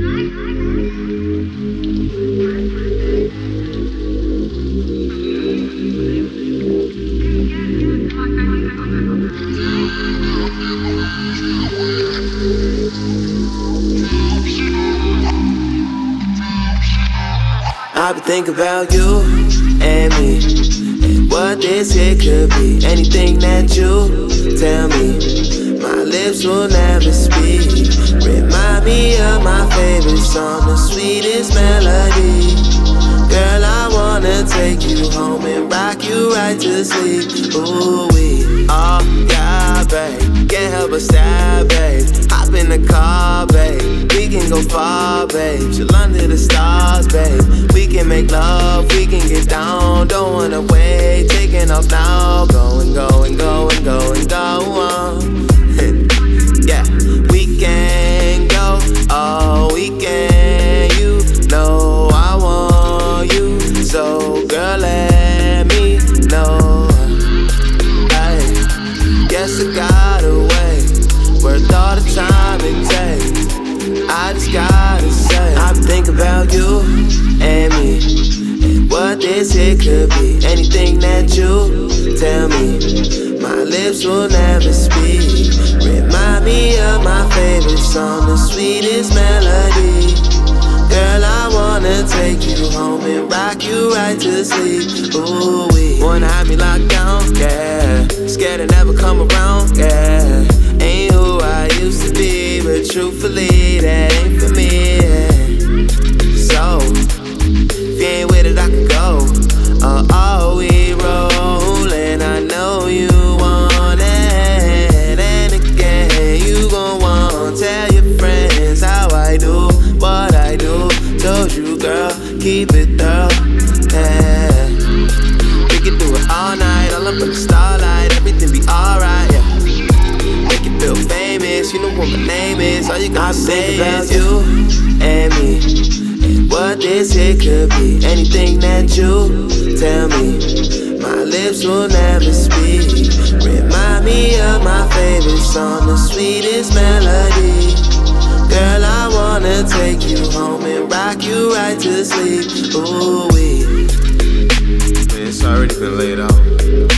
I been thinking about you will never speak. Remind me of my favorite song, the sweetest melody. Girl, I wanna take you home and rock you right to sleep. Ooh, we, oh, yeah, babe. Can't help but style, babe. Hop in the car, babe. We can go far, babe. Chill under the stars, this here could be. Anything that you tell me, my lips will never speak. Remind me of my favorite song, the sweetest melody. Girl, I wanna take you home and rock you right to sleep. Ooh, wanna have me locked down, yeah. Scared to never come around, yeah. Keep it thorough. Yeah. We can do it all night, all up in the starlight, everything be alright. Yeah. Make you feel famous, you know what my name is. All you gotta say is you and me. And what this here could be. Anything that you tell me. My lips will never speak. Remind me of my favorite song, the sweetest melody. You right to sleep. Oh, we. Man, it's already been laid out.